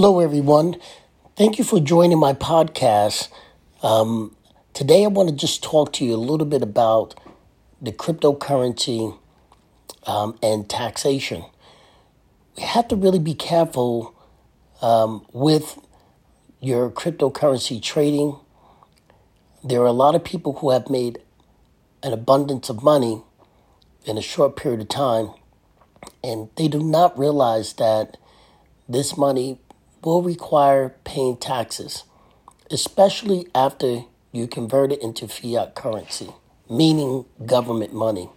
Hello, everyone. Thank you for joining my podcast. Um, today, I want to just talk to you a little bit about the cryptocurrency um, and taxation. We have to really be careful um, with your cryptocurrency trading. There are a lot of people who have made an abundance of money in a short period of time, and they do not realize that this money will require paying taxes, especially after you convert it into fiat currency, meaning government money.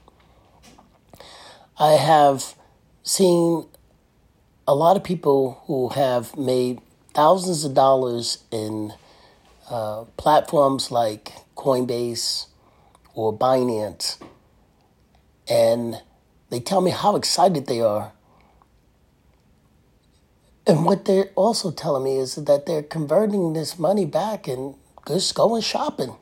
I have seen a lot of people who have made thousands of dollars in uh, platforms like Coinbase or Binance, and they tell me how excited they are and what they're also telling me is that they're converting this money back and just going shopping.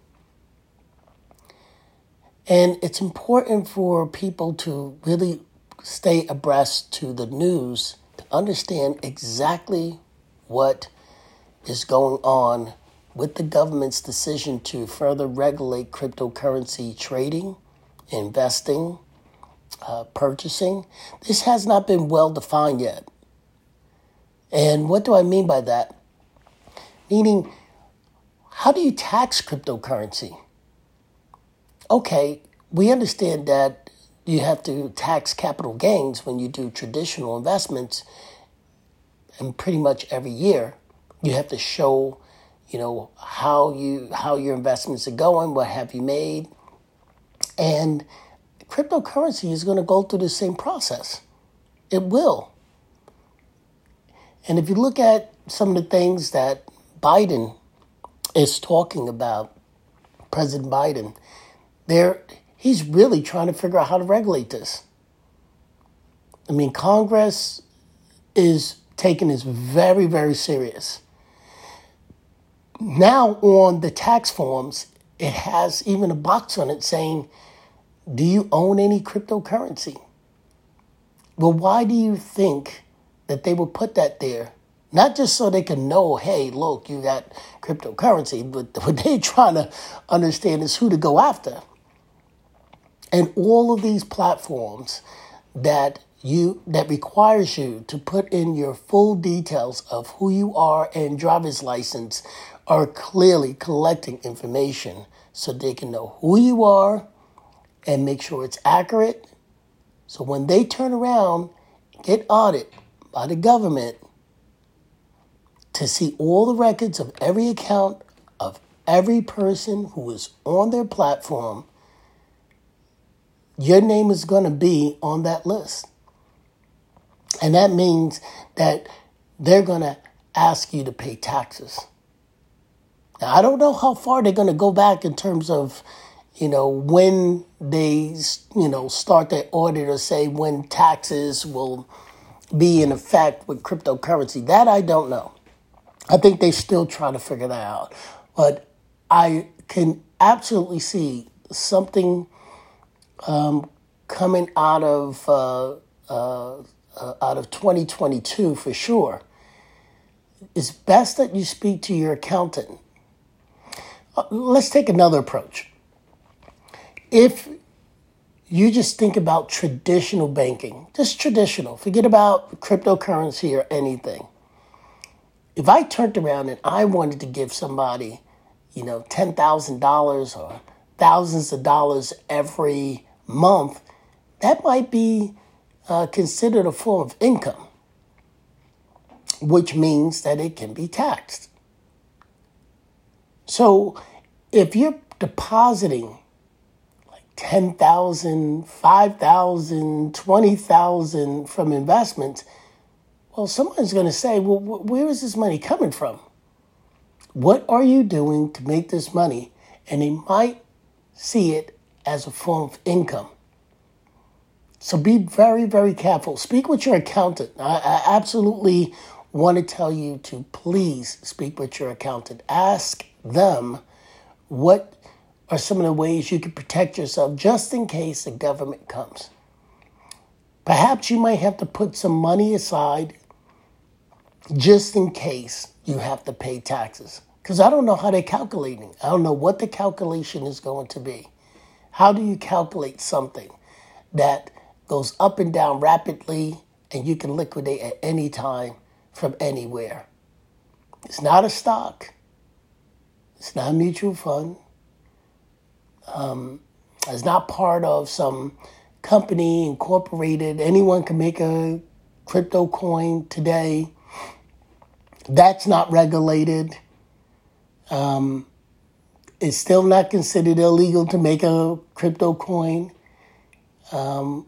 And it's important for people to really stay abreast to the news to understand exactly what is going on with the government's decision to further regulate cryptocurrency trading, investing, uh, purchasing. This has not been well defined yet. And what do I mean by that? Meaning, how do you tax cryptocurrency? Okay, we understand that you have to tax capital gains when you do traditional investments, and pretty much every year you have to show, you know, how you how your investments are going, what have you made, and cryptocurrency is going to go through the same process. It will. And if you look at some of the things that Biden is talking about, President Biden, there he's really trying to figure out how to regulate this. I mean, Congress is taking this very, very serious. Now, on the tax forms, it has even a box on it saying, Do you own any cryptocurrency? Well, why do you think that they would put that there. Not just so they can know, hey, look, you got cryptocurrency, but what they're trying to understand is who to go after. And all of these platforms that you that requires you to put in your full details of who you are and driver's license are clearly collecting information so they can know who you are and make sure it's accurate. So when they turn around, get audit, by the government to see all the records of every account of every person who is on their platform, your name is going to be on that list. And that means that they're going to ask you to pay taxes. Now, I don't know how far they're going to go back in terms of, you know, when they, you know, start their audit or say when taxes will be in effect with cryptocurrency. That I don't know. I think they still trying to figure that out. But I can absolutely see something um, coming out of uh, uh, uh, out of 2022 for sure. It's best that you speak to your accountant. Uh, let's take another approach. If you just think about traditional banking, just traditional, forget about cryptocurrency or anything. If I turned around and I wanted to give somebody, you know, $10,000 or thousands of dollars every month, that might be uh, considered a form of income, which means that it can be taxed. So if you're depositing 10,000, 5,000, 20,000 from investments, well, someone's going to say, well, where is this money coming from? What are you doing to make this money? And they might see it as a form of income. So be very, very careful. Speak with your accountant. I, I absolutely want to tell you to please speak with your accountant. Ask them what are some of the ways you can protect yourself just in case the government comes. Perhaps you might have to put some money aside just in case you have to pay taxes. Because I don't know how they're calculating. I don't know what the calculation is going to be. How do you calculate something that goes up and down rapidly and you can liquidate at any time from anywhere? It's not a stock. It's not a mutual fund. Um, it's not part of some company incorporated. Anyone can make a crypto coin today. That's not regulated. Um, it's still not considered illegal to make a crypto coin. Um,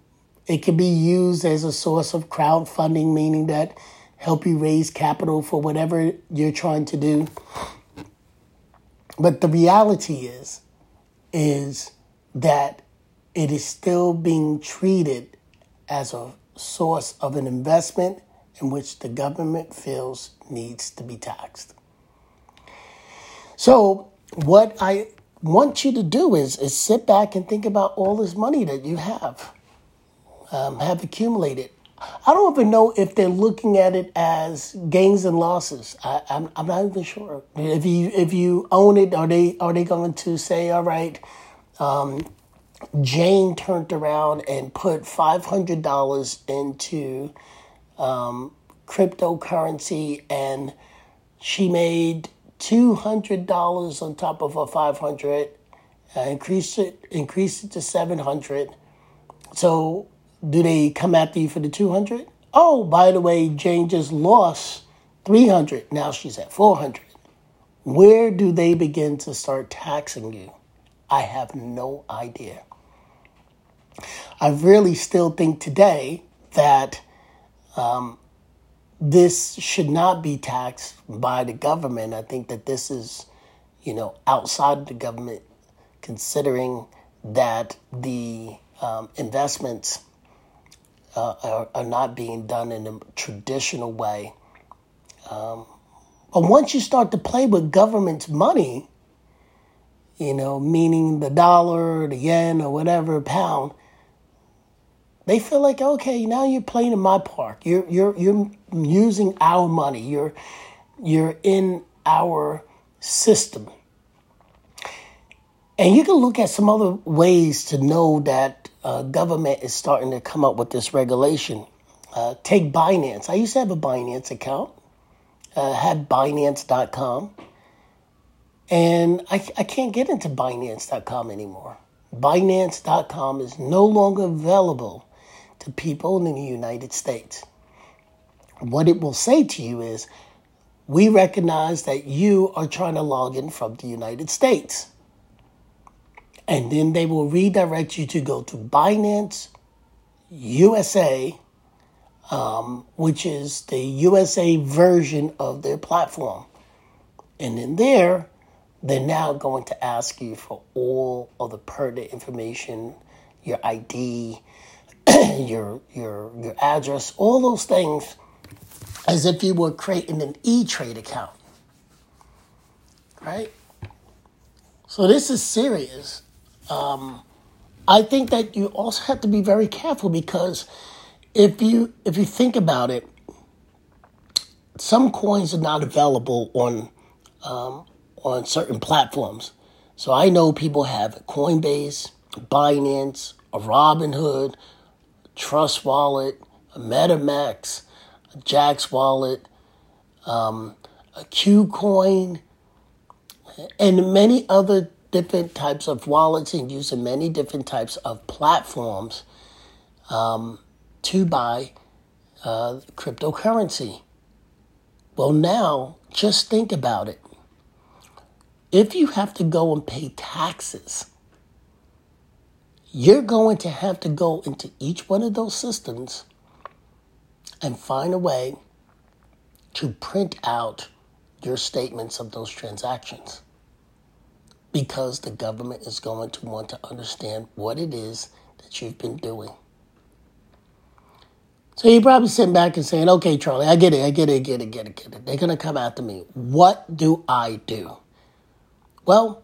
it can be used as a source of crowdfunding, meaning that help you raise capital for whatever you're trying to do. But the reality is, is that it is still being treated as a source of an investment in which the government feels needs to be taxed. So, what I want you to do is, is sit back and think about all this money that you have, um, have accumulated. I don't even know if they're looking at it as gains and losses. I, am I'm, I'm not even sure. If you if you own it, are they are they going to say, all right, um, Jane turned around and put five hundred dollars into um, cryptocurrency, and she made two hundred dollars on top of her five hundred. Uh, increased it, increased it to seven hundred. So, do they come after you for the two hundred? Oh, by the way, Jane just lost three hundred. Now she's at four hundred. Where do they begin to start taxing you? I have no idea. I really still think today that um, this should not be taxed by the government. I think that this is, you know, outside the government, considering that the um, investments uh, are, are, not being done in a traditional way. Um, but once you start to play with government's money, you know, meaning the dollar, the yen, or whatever pound, they feel like okay, now you're playing in my park. You're you're you're using our money. You're you're in our system. And you can look at some other ways to know that uh, government is starting to come up with this regulation. Uh, take Binance. I used to have a Binance account. Uh, had Binance.com. And I, I can't get into Binance.com anymore. Binance.com is no longer available to people in the United States. What it will say to you is, we recognize that you are trying to log in from the United States. And then they will redirect you to go to Binance USA, um, which is the USA version of their platform. And in there, they're now going to ask you for all of the pertinent information, your ID, your your your address, all those things, as if you were creating an E Trade account, right? So this is serious. Um, I think that you also have to be very careful because if you if you think about it, some coins are not available on um, on certain platforms. So I know people have Coinbase, Binance, a Robinhood, Trust Wallet, a MetaMask, a Jaxx Wallet, um, a KuCoin, and many other different types of wallets and using many different types of platforms um, to buy uh, cryptocurrency. Well, now just think about it if you have to go and pay taxes, you're going to have to go into each one of those systems and find a way to print out your statements of those transactions because the government is going to want to understand what it is that you've been doing. So you're probably sitting back and saying, okay, Charlie, I get it, I get it, I get it, get it, get it. They're going to come after me. What do I do? Well,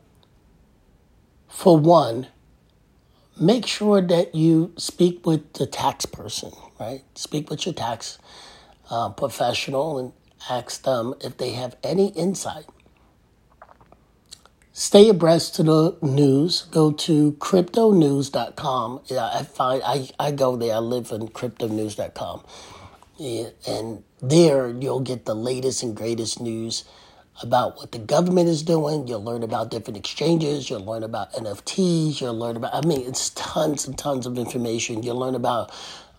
for one, make sure that you speak with the tax person, right? Speak with your tax uh, professional and ask them if they have any insight. Stay abreast to the news. Go to cryptonews.com. Yeah, I find I, I go there. I live in cryptonews.com. Yeah, and there you'll get the latest and greatest news about what the government is doing. You'll learn about different exchanges. You'll learn about NFTs. You'll learn about, I mean, it's tons and tons of information. You'll learn about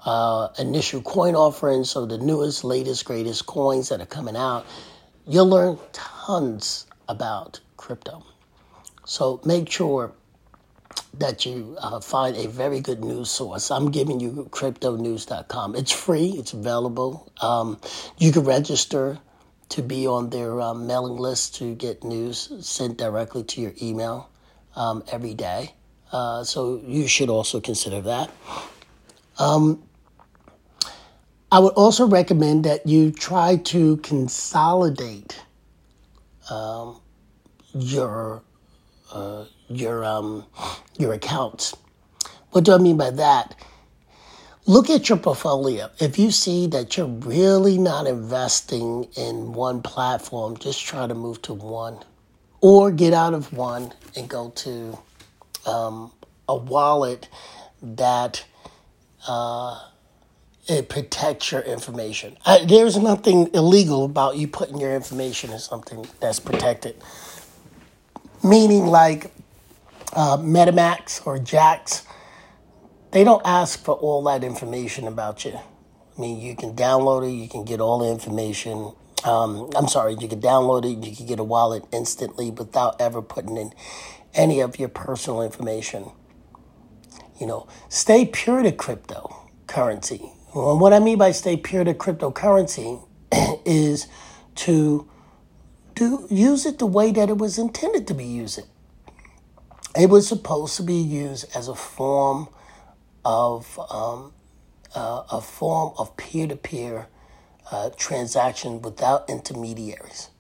uh, initial coin offerings, so the newest, latest, greatest coins that are coming out. You'll learn tons about crypto. So make sure that you uh, find a very good news source. I'm giving you cryptonews.com. It's free, it's available. Um, you can register to be on their um, mailing list to get news sent directly to your email um, every day. Uh, so you should also consider that. Um, I would also recommend that you try to consolidate um, your uh, your um, your accounts. What do I mean by that? Look at your portfolio. If you see that you're really not investing in one platform, just try to move to one or get out of one and go to um, a wallet that uh, it protects your information. I, there's nothing illegal about you putting your information in something that's protected. Meaning, like uh, MetaMask or Jaxx they don't ask for all that information about you. I mean, you can download it, you can get all the information. Um, I'm sorry, you can download it, you can get a wallet instantly without ever putting in any of your personal information. You know, stay pure to cryptocurrency. Well, what I mean by stay pure to cryptocurrency is to do use it the way that it was intended to be used. It was supposed to be used as a form of um, uh, a form of peer to peer transaction without intermediaries.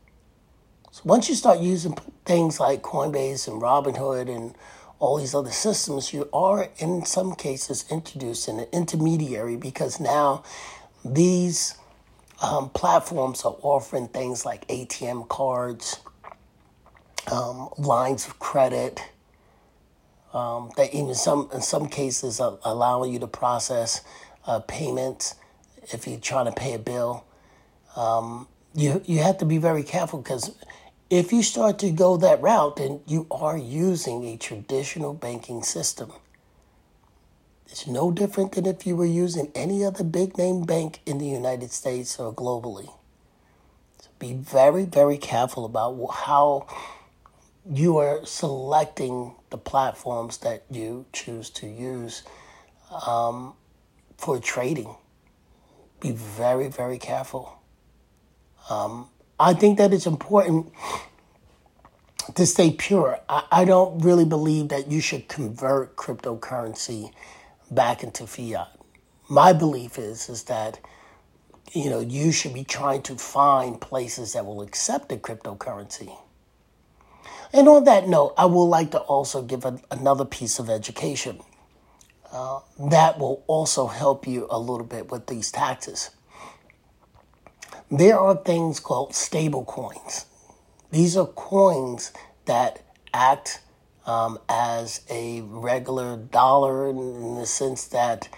So once you start using things like Coinbase and Robinhood and all these other systems, you are in some cases introducing an intermediary because now these um, platforms are offering things like ATM cards, um, lines of credit, um, that even some in some cases are allowing you to process uh, payments if you're trying to pay a bill. Um, you you have to be very careful because if you start to go that route, then you are using a traditional banking system. It's no different than if you were using any other big name bank in the United States or globally. So be very, very careful about how you are selecting the platforms that you choose to use um, for trading. Be very, very careful. Um, I think that it's important to stay pure. I, I don't really believe that you should convert cryptocurrency back into fiat. My belief is is that you know you should be trying to find places that will accept the cryptocurrency and on that note, I would like to also give a, another piece of education uh, that will also help you a little bit with these taxes. There are things called stable coins. These are coins that act um, as a regular dollar in the sense that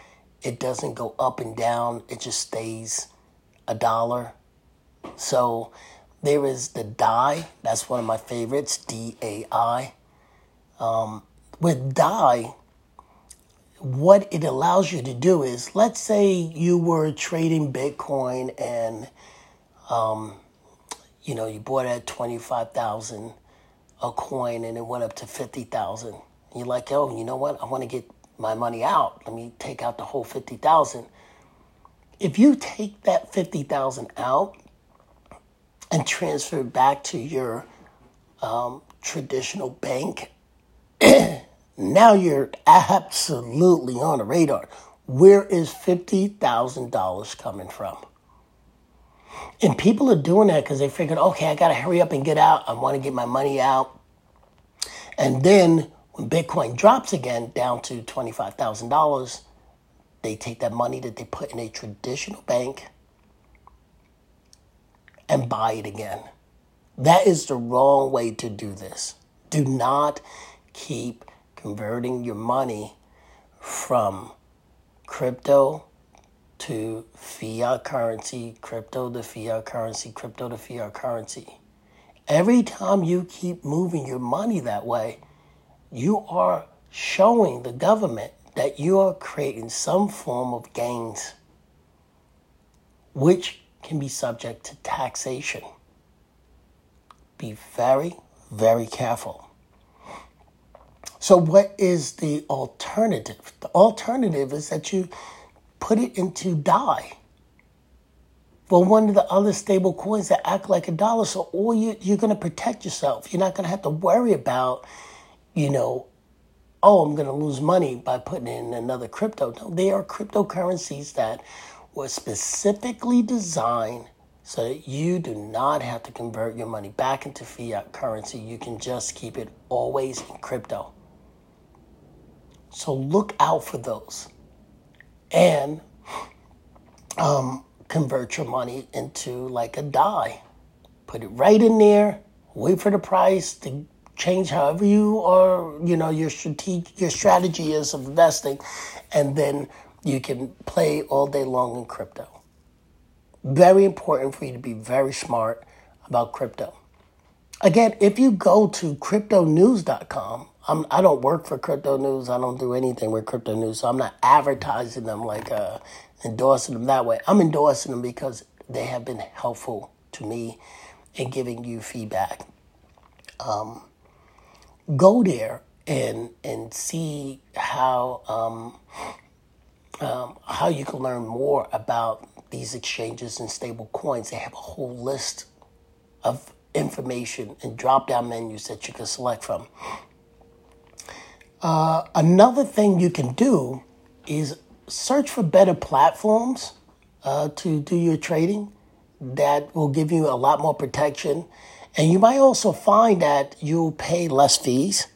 it doesn't go up and down, it just stays a dollar. So there is the DAI. That's one of my favorites, D A I. Um, with DAI, what it allows you to do is, let's say you were trading Bitcoin and, um, you know, you bought at twenty five thousand a coin and it went up to fifty thousand. You're like, oh, you know what? I want to get my money out. Let me take out the whole fifty thousand. If you take that fifty thousand out and transfer it back to your um, traditional bank, now you're absolutely on the radar. Where is $50,000 coming from? And people are doing that because they figured, okay, I got to hurry up and get out. I want to get my money out. And then when Bitcoin drops again down to $25,000, they take that money that they put in a traditional bank and and buy it again. That is the wrong way to do this. Do not keep converting your money from crypto to fiat currency, crypto to fiat currency, crypto to fiat currency. Every time you keep moving your money that way, you are showing the government that you are creating some form of gains, which can be subject to taxation. Be very, very careful. So, what is the alternative? The alternative is that you put it into DAI. Well, one of the other stable coins that act like a dollar. So all you, you're going to protect yourself. You're not going to have to worry about, you know, oh, I'm going to lose money by putting in another crypto. No, they are cryptocurrencies that were specifically designed so that you do not have to convert your money back into fiat currency. You can just keep it always in crypto. So look out for those and um, convert your money into like a DAI. Put it right in there. Wait for the price to change however you are, you know, your strategy, your strategy is of investing, and then you can play all day long in crypto. Very important for you to be very smart about crypto. Again, if you go to cryptonews.com, I'm, I don't work for Crypto News. I don't do anything with Crypto News. So I'm not advertising them like uh, endorsing them that way. I'm endorsing them because they have been helpful to me in giving you feedback. Um, go there and and see how um, um, how you can learn more about these exchanges and stable coins. They have a whole list of information and drop down menus that you can select from. Uh, another thing you can do is search for better platforms uh, to do your trading that will give you a lot more protection. And you might also find that you'll pay less fees.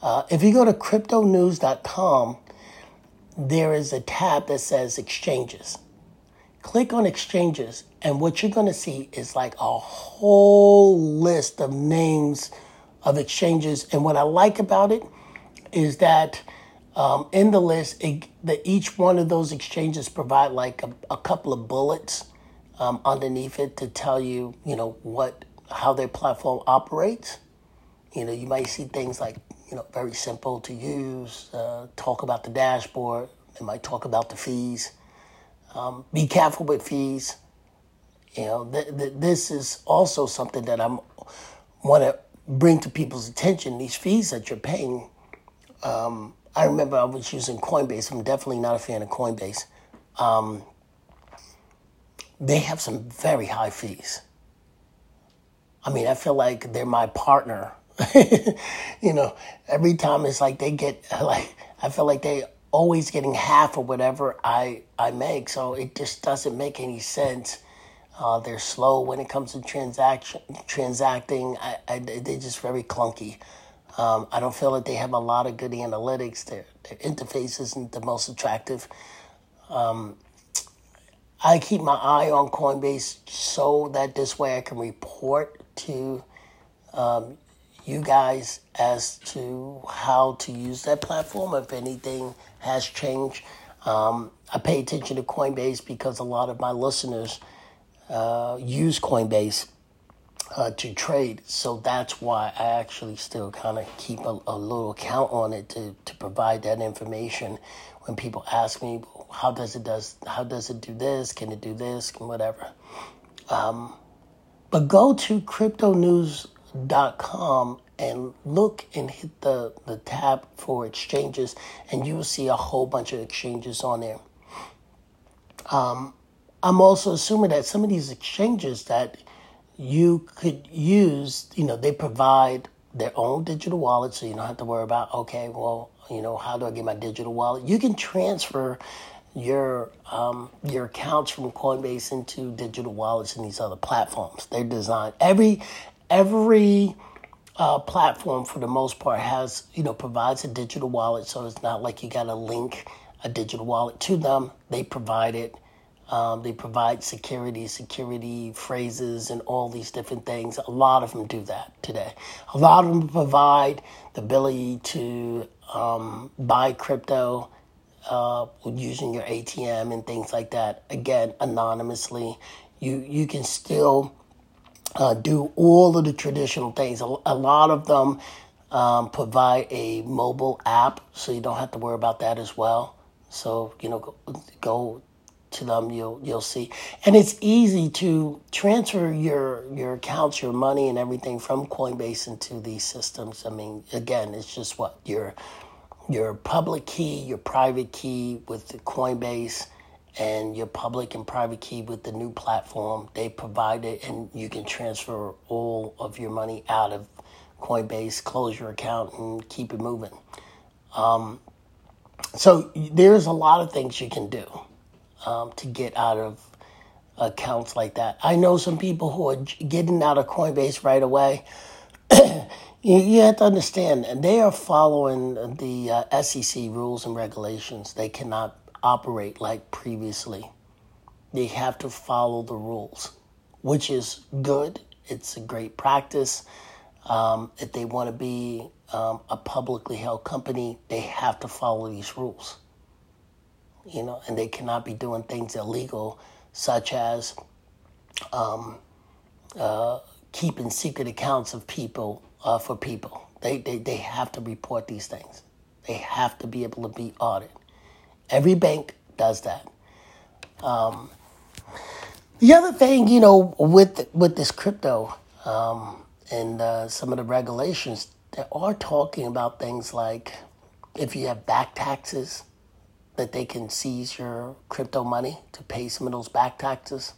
Uh, if you go to cryptonews.com, there is a tab that says exchanges. Click on exchanges, and what you're going to see is like a whole list of names of exchanges. And what I like about it is that um, in the list, that each one of those exchanges provide like a, a couple of bullets um, underneath it to tell you, you know, what how their platform operates. You know, you might see things like, you know, very simple to use. Uh, talk about the dashboard. They might talk about the fees. Um, be careful with fees. You know, th- th- this is also something that I'm want to bring to people's attention. These fees that you're paying um, I remember I was using Coinbase. I'm definitely not a fan of Coinbase. Um, they have some very high fees. I mean, I feel like they're my partner. you know, every time it's like they get like I feel like they always getting half of whatever I I make. So it just doesn't make any sense. Uh, they're slow when it comes to transaction transacting. I, I, they're just very clunky. Um, I don't feel that they have a lot of good analytics. Their, their interface isn't the most attractive. Um, I keep my eye on Coinbase so that this way I can report to um, you guys as to how to use that platform if anything has changed. Um, I pay attention to Coinbase because a lot of my listeners uh, use Coinbase uh, to trade. So that's why I actually still kind of keep a, a, little count on it to, to provide that information when people ask me how does it does how does it do this? Can it do this? Can whatever. Um, but go to cryptonews.com and look and hit the, the tab for exchanges, and you will see a whole bunch of exchanges on there. Um, I'm also assuming that some of these exchanges that you could use, you know, they provide their own digital wallet, so you don't have to worry about, okay, well, you know, how do I get my digital wallet? You can transfer your um, your accounts from Coinbase into digital wallets and these other platforms. They're designed every every uh, platform for the most part has you know provides a digital wallet, so it's not like you got to link a digital wallet to them. They provide it Um, they provide security, security phrases, and all these different things. A lot of them do that today. A lot of them provide the ability to um, buy crypto uh, using your ATM and things like that. Again, anonymously, you you can still uh, do all of the traditional things. A, a lot of them um, provide a mobile app, so you don't have to worry about that as well. So you know, go, go to them, you'll you'll see, and it's easy to transfer your your accounts, your money, and everything from Coinbase into these systems. I mean, again, it's just what your your public key, your private key with the Coinbase, and your public and private key with the new platform. They provide it, and you can transfer all of your money out of Coinbase, close your account, and keep it moving. Um, so there's a lot of things you can do um, to get out of accounts like that. I know some people who are getting out of Coinbase right away. you, have to understand, and they are following the uh, SEC rules and regulations. They cannot operate like previously. They have to follow the rules, which is good. It's a great practice. Um, if they want to be um, a publicly held company, they have to follow these rules you know, and they cannot be doing things illegal, such as um, uh, keeping secret accounts of people uh, for people. They, they, they have to report these things. They have to be able to be audited. Every bank does that. Um, the other thing, you know, with with this crypto um, and uh, some of the regulations, they are talking about things like if you have back taxes, that they can seize your crypto money to pay some of those back taxes?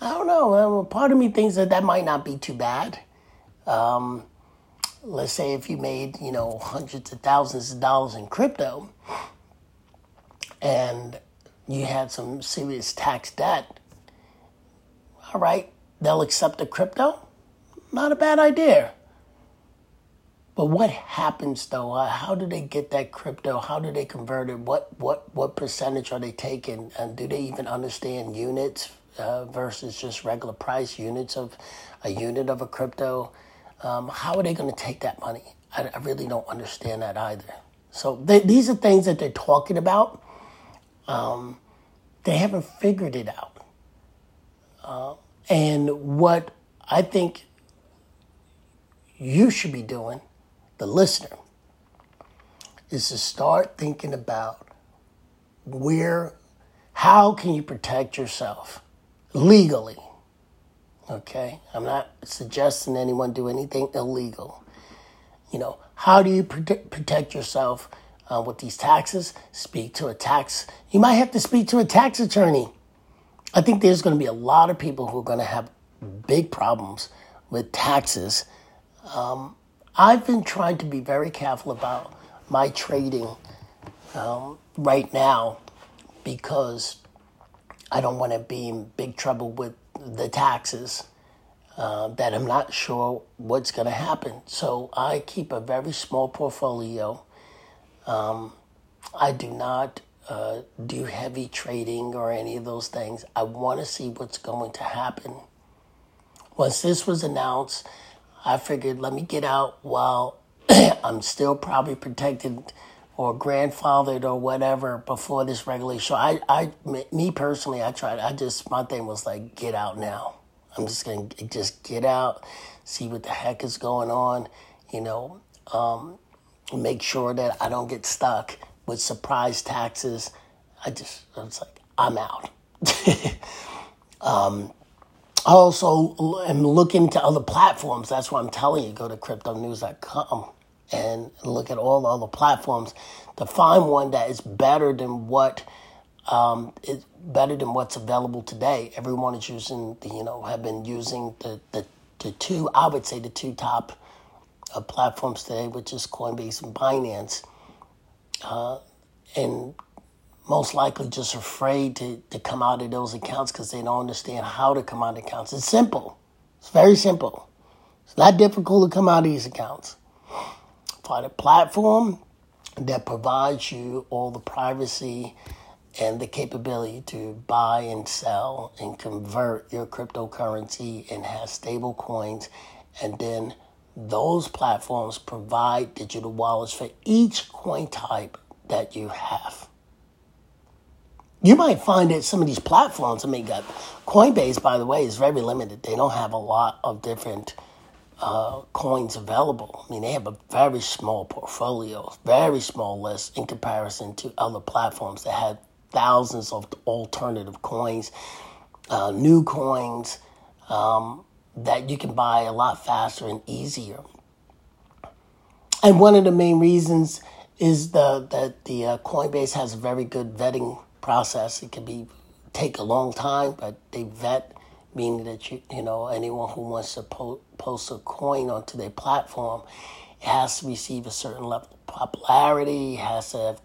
I don't know. Part of me thinks that that might not be too bad. Um, let's say if you made, you know, hundreds of thousands of dollars in crypto and you had some serious tax debt, all right, they'll accept the crypto. Not a bad idea. But what happens though? Uh, how do they get that crypto? How do they convert it? What what what percentage are they taking? And do they even understand units uh, versus just regular price units of a unit of a crypto? Um, how are they going to take that money? I, I, really don't understand that either. So they, these are things that they're talking about. Um, they haven't figured it out. Uh, and what I think you should be doing the listener, is to start thinking about where, how can you protect yourself legally? Okay, I'm not suggesting anyone do anything illegal. You know, how do you protect, yourself uh, with these taxes? Speak to a tax. You might have to speak to a tax attorney. I think there's going to be a lot of people who are going to have big problems with taxes. Um, I've been trying to be very careful about my trading um, right now because I don't want to be in big trouble with the taxes. Uh, that I'm not sure what's going to happen. So I keep a very small portfolio. Um, I do not uh, do heavy trading or any of those things. I want to see what's going to happen. Once this was announced, I figured let me get out while I'm still probably protected or grandfathered or whatever before this regulation. I, I, me personally, I tried. I just my thing was like get out now. I'm just gonna just get out, see what the heck is going on. You know, um, make sure that I don't get stuck with surprise taxes. I just I was like I'm out. um, also am looking to other platforms. That's why I'm telling you, go to cryptonews.com and look at all the other platforms to find one that is better than what um, is better than what's available today. Everyone is using the, you know, have been using the, the, the two, I would say the two top uh, platforms today, which is Coinbase and Binance. Uh, and most likely just afraid to, to come out of those accounts because they don't understand how to come out of accounts. It's simple. It's very simple. It's not difficult to come out of these accounts. Find a platform that provides you all the privacy and the capability to buy and sell and convert your cryptocurrency and have stable coins and then those platforms provide digital wallets for each coin type that you have. You might find that some of these platforms, I mean, got Coinbase, by the way, is very limited. They don't have a lot of different uh, coins available. I mean, they have a very small portfolio, very small list in comparison to other platforms that have thousands of alternative coins, uh, new coins um, that you can buy a lot faster and easier. And one of the main reasons is the that the uh, Coinbase has a very good vetting process. It can be take a long time, but they vet, meaning that you you know anyone who wants to po- post a coin onto their platform, it has to receive a certain level of popularity. has to have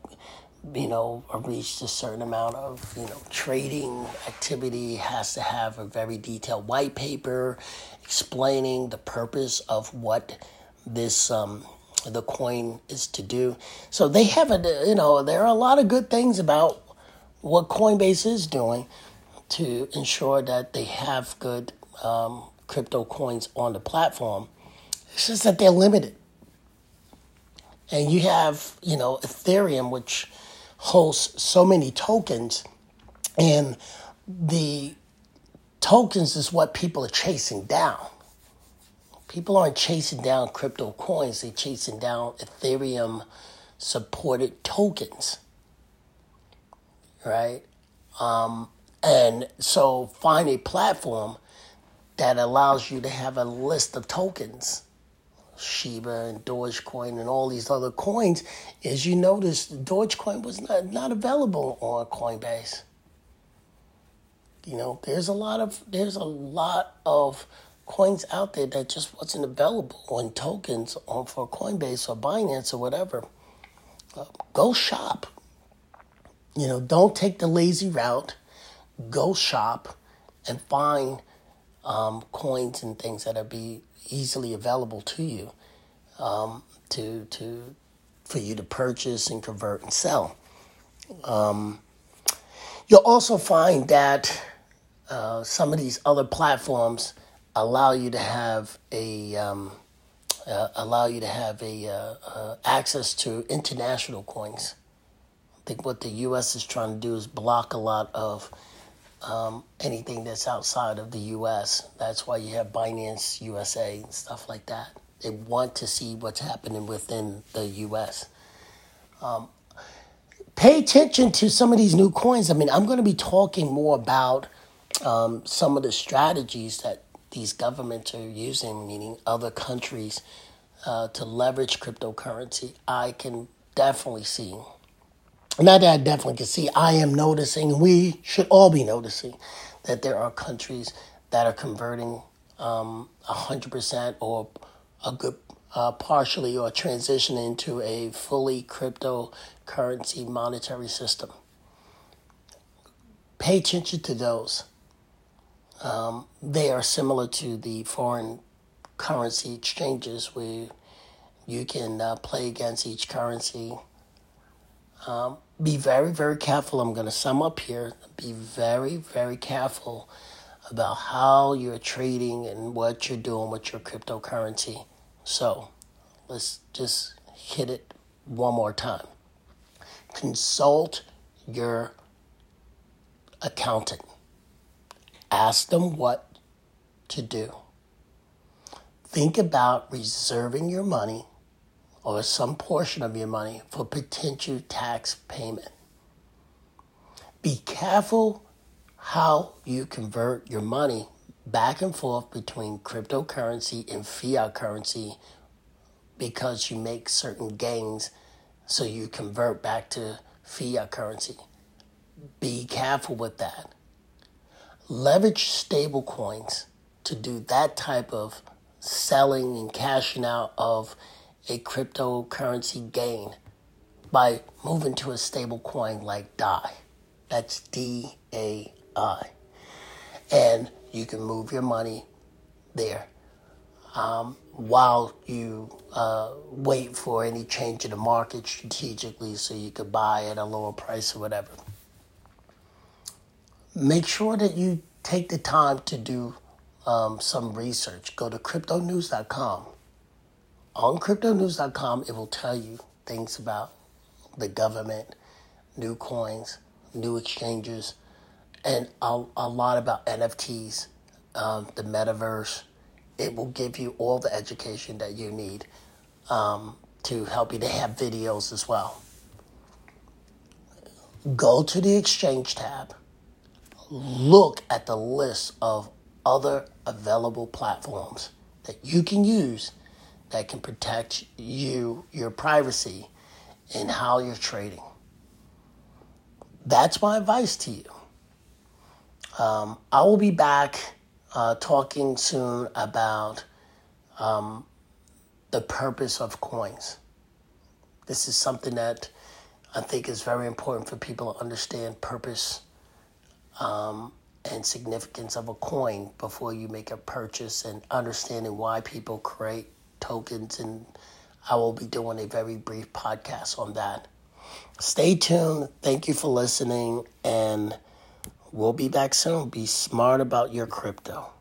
you know reached a certain amount of you know trading activity. has to have a very detailed white paper explaining the purpose of what this um, the coin is to do. So they have a, you know, there are a lot of good things about what Coinbase is doing to ensure that they have good um, crypto coins on the platform. It's just that they're limited. And you have, you know, Ethereum, which hosts so many tokens, and the tokens is what people are chasing down people aren't chasing down crypto coins, they're chasing down Ethereum supported tokens. Right? Um, and so find a platform that allows you to have a list of tokens. Shiba and Dogecoin and all these other coins, as you notice, Dogecoin was not, not available on Coinbase. You know, there's a lot of there's a lot of coins out there that just wasn't available on tokens on for Coinbase or Binance or whatever. Uh, go shop. You know, don't take the lazy route. Go shop and find um, coins and things that are be easily available to you um, to to for you to purchase and convert and sell. Um, you'll also find that uh, some of these other platforms allow you to have a um, uh, allow you to have a uh, uh, access to international coins. Think what the U.S. is trying to do is block a lot of um, anything that's outside of the U.S. That's why you have Binance USA and stuff like that. They want to see what's happening within the U.S. Um, pay attention to some of these new coins. I mean, I'm going to be talking more about um, some of the strategies that these governments are using, meaning other countries, uh, to leverage cryptocurrency, I can definitely see. Not that I definitely can see, I am noticing, we should all be noticing that there are countries that are converting um, 100% or a good uh, partially or transitioning into a fully cryptocurrency monetary system. Pay attention to those. Um, they are similar to the foreign currency exchanges where you can uh, play against each currency. Um, be very, very careful. I'm going to sum up here. Be very, very careful about how you're trading and what you're doing with your cryptocurrency. So let's just hit it one more time. Consult your accountant. Ask them what to do. Think about reserving your money or some portion of your money for potential tax payment. Be careful how you convert your money back and forth between cryptocurrency and fiat currency because you make certain gains so you convert back to fiat currency. Be careful with that leverage stable coins to do that type of selling and cashing out of a cryptocurrency gain by moving to a stable coin like DAI. That's D A I. And you can move your money there um, while you uh, wait for any change in the market strategically so you could buy at a lower price or whatever. make sure that you take the time to do um, some research. Go to cryptonews.com. On cryptonews.com, it will tell you things about the government, new coins, new exchanges, and a, a lot about NFTs, um, the metaverse. It will give you all the education that you need um, to help you. They have videos as well. Go to the exchange tab, look at the list of other available platforms that you can use that can protect you, your privacy, and how you're trading. That's my advice to you. Um, I will be back uh, talking soon about um, the purpose of coins. This is something that I think is very important for people to understand purpose um, and significance of a coin before you make a purchase and understanding why people create tokens. And I will be doing a very brief podcast on that. Stay tuned. Thank you for listening, and we'll be back soon. Be smart about your crypto.